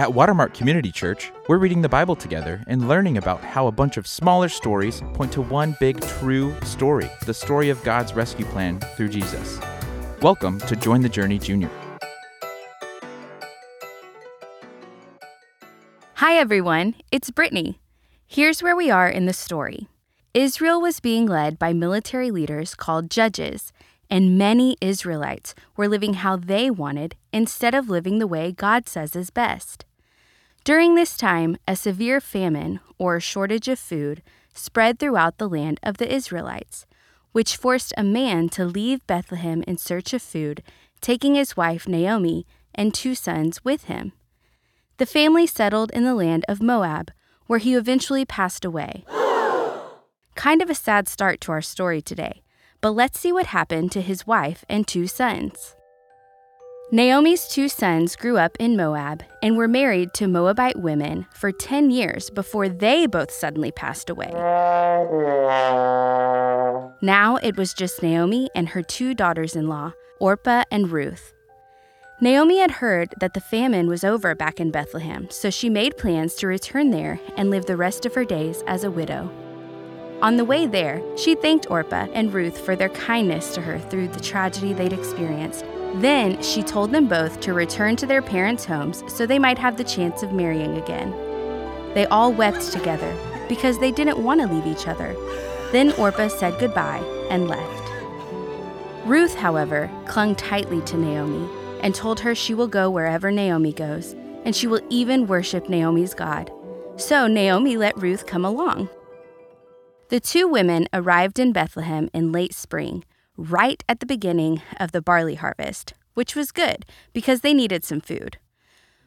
At Watermark Community Church, we're reading the Bible together and learning about how a bunch of smaller stories point to one big true story the story of God's rescue plan through Jesus. Welcome to Join the Journey Junior. Hi, everyone. It's Brittnee. Here's where we are in the story Israel was being led by military leaders called judges, and many Israelites were living how they wanted instead of living the way God says is best. During this time, a severe famine, or shortage of food, spread throughout the land of the Israelites, which forced a man to leave Bethlehem in search of food, taking his wife Naomi and two sons with him. The family settled in the land of Moab, where he eventually passed away. kind of a sad start to our story today, but let's see what happened to his wife and two sons. Naomi's two sons grew up in Moab and were married to Moabite women for 10 years before they both suddenly passed away. Now it was just Naomi and her two daughters in law, Orpah and Ruth. Naomi had heard that the famine was over back in Bethlehem, so she made plans to return there and live the rest of her days as a widow. On the way there, she thanked Orpah and Ruth for their kindness to her through the tragedy they'd experienced then she told them both to return to their parents' homes so they might have the chance of marrying again. They all wept together because they didn't want to leave each other. Then Orpah said goodbye and left. Ruth, however, clung tightly to Naomi and told her she will go wherever Naomi goes, and she will even worship Naomi's God. So Naomi let Ruth come along. The two women arrived in Bethlehem in late spring right at the beginning of the barley harvest, which was good because they needed some food.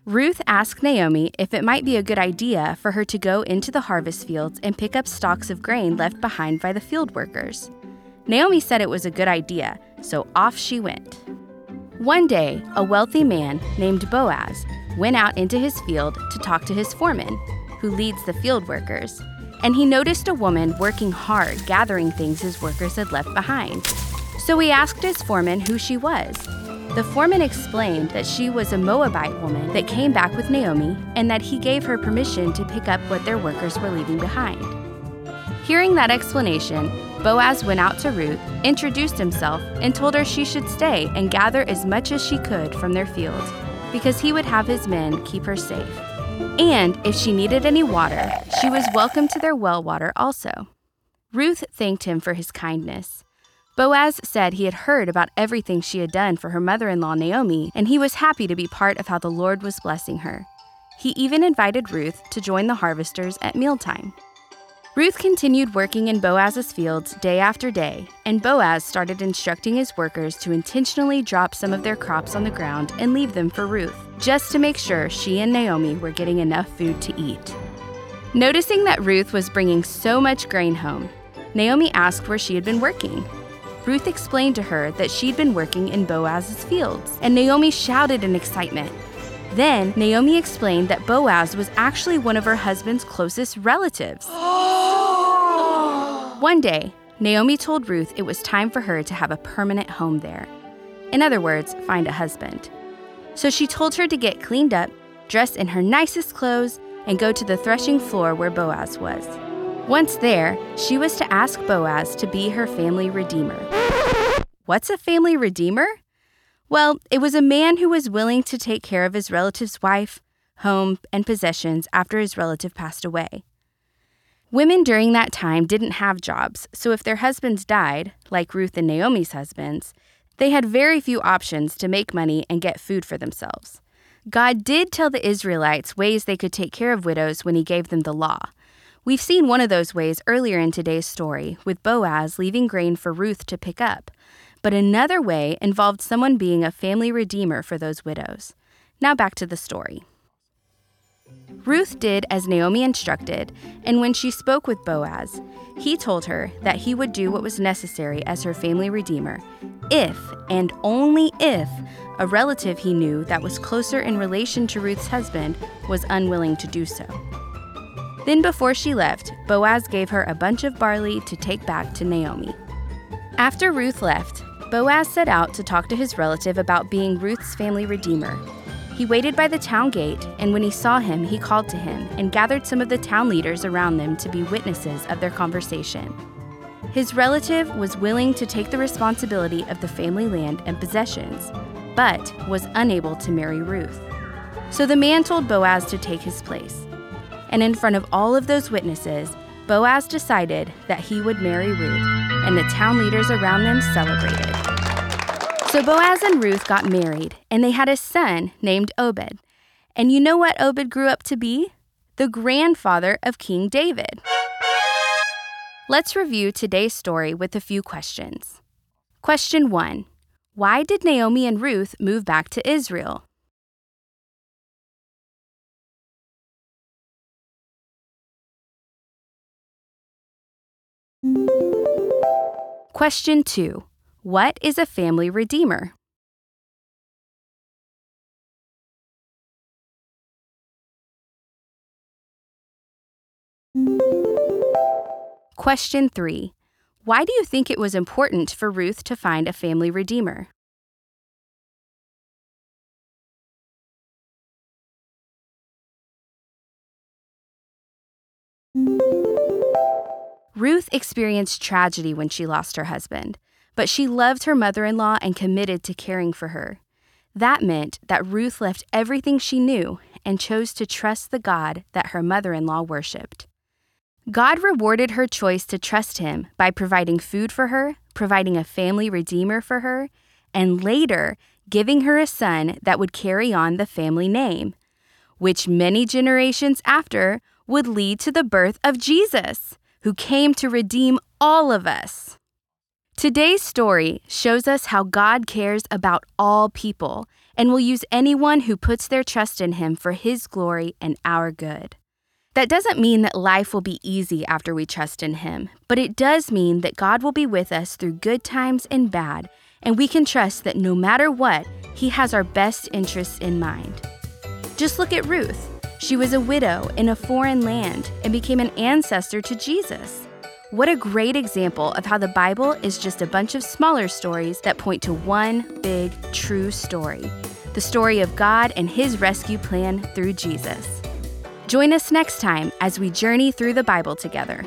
Ruth asked Naomi if it might be a good idea for her to go into the harvest fields and pick up stalks of grain left behind by the field workers. Naomi said it was a good idea, so off she went. One day, a wealthy man named Boaz went out into his field to talk to his foreman, who leads the field workers, and he noticed a woman working hard gathering things his workers had left behind. So he asked his foreman who she was. The foreman explained that she was a Moabite woman that came back with Naomi and that he gave her permission to pick up what their workers were leaving behind. Hearing that explanation, Boaz went out to Ruth, introduced himself, and told her she should stay and gather as much as she could from their fields, because he would have his men keep her safe. And if she needed any water, she was welcome to their well water also. Ruth thanked him for his kindness. Boaz said he had heard about everything she had done for her mother in law Naomi, and he was happy to be part of how the Lord was blessing her. He even invited Ruth to join the harvesters at mealtime. Ruth continued working in Boaz's fields day after day, and Boaz started instructing his workers to intentionally drop some of their crops on the ground and leave them for Ruth, just to make sure she and Naomi were getting enough food to eat. Noticing that Ruth was bringing so much grain home, Naomi asked where she had been working. Ruth explained to her that she'd been working in Boaz's fields, and Naomi shouted in excitement. Then Naomi explained that Boaz was actually one of her husband's closest relatives. one day, Naomi told Ruth it was time for her to have a permanent home there. In other words, find a husband. So she told her to get cleaned up, dress in her nicest clothes, and go to the threshing floor where Boaz was. Once there, she was to ask Boaz to be her family redeemer. What's a family redeemer? Well, it was a man who was willing to take care of his relative's wife, home, and possessions after his relative passed away. Women during that time didn't have jobs, so if their husbands died, like Ruth and Naomi's husbands, they had very few options to make money and get food for themselves. God did tell the Israelites ways they could take care of widows when He gave them the law. We've seen one of those ways earlier in today's story, with Boaz leaving grain for Ruth to pick up. But another way involved someone being a family redeemer for those widows. Now back to the story. Ruth did as Naomi instructed, and when she spoke with Boaz, he told her that he would do what was necessary as her family redeemer if, and only if, a relative he knew that was closer in relation to Ruth's husband was unwilling to do so. Then, before she left, Boaz gave her a bunch of barley to take back to Naomi. After Ruth left, Boaz set out to talk to his relative about being Ruth's family redeemer. He waited by the town gate, and when he saw him, he called to him and gathered some of the town leaders around them to be witnesses of their conversation. His relative was willing to take the responsibility of the family land and possessions, but was unable to marry Ruth. So the man told Boaz to take his place. And in front of all of those witnesses, Boaz decided that he would marry Ruth, and the town leaders around them celebrated. So Boaz and Ruth got married, and they had a son named Obed. And you know what Obed grew up to be? The grandfather of King David. Let's review today's story with a few questions. Question 1 Why did Naomi and Ruth move back to Israel? Question 2 What is a family redeemer? Question 3 Why do you think it was important for Ruth to find a family redeemer? Ruth experienced tragedy when she lost her husband, but she loved her mother in law and committed to caring for her. That meant that Ruth left everything she knew and chose to trust the God that her mother in law worshiped. God rewarded her choice to trust Him by providing food for her, providing a family redeemer for her, and later giving her a son that would carry on the family name, which many generations after would lead to the birth of Jesus who came to redeem all of us. Today's story shows us how God cares about all people and will use anyone who puts their trust in Him for His glory and our good. That doesn't mean that life will be easy after we trust in Him, but it does mean that God will be with us through good times and bad, and we can trust that no matter what, He has our best interests in mind. Just look at Ruth. She was a widow in a foreign land and became an ancestor to Jesus. What a great example of how the Bible is just a bunch of smaller stories that point to one big, true story the story of God and His rescue plan through Jesus. Join us next time as we journey through the Bible together.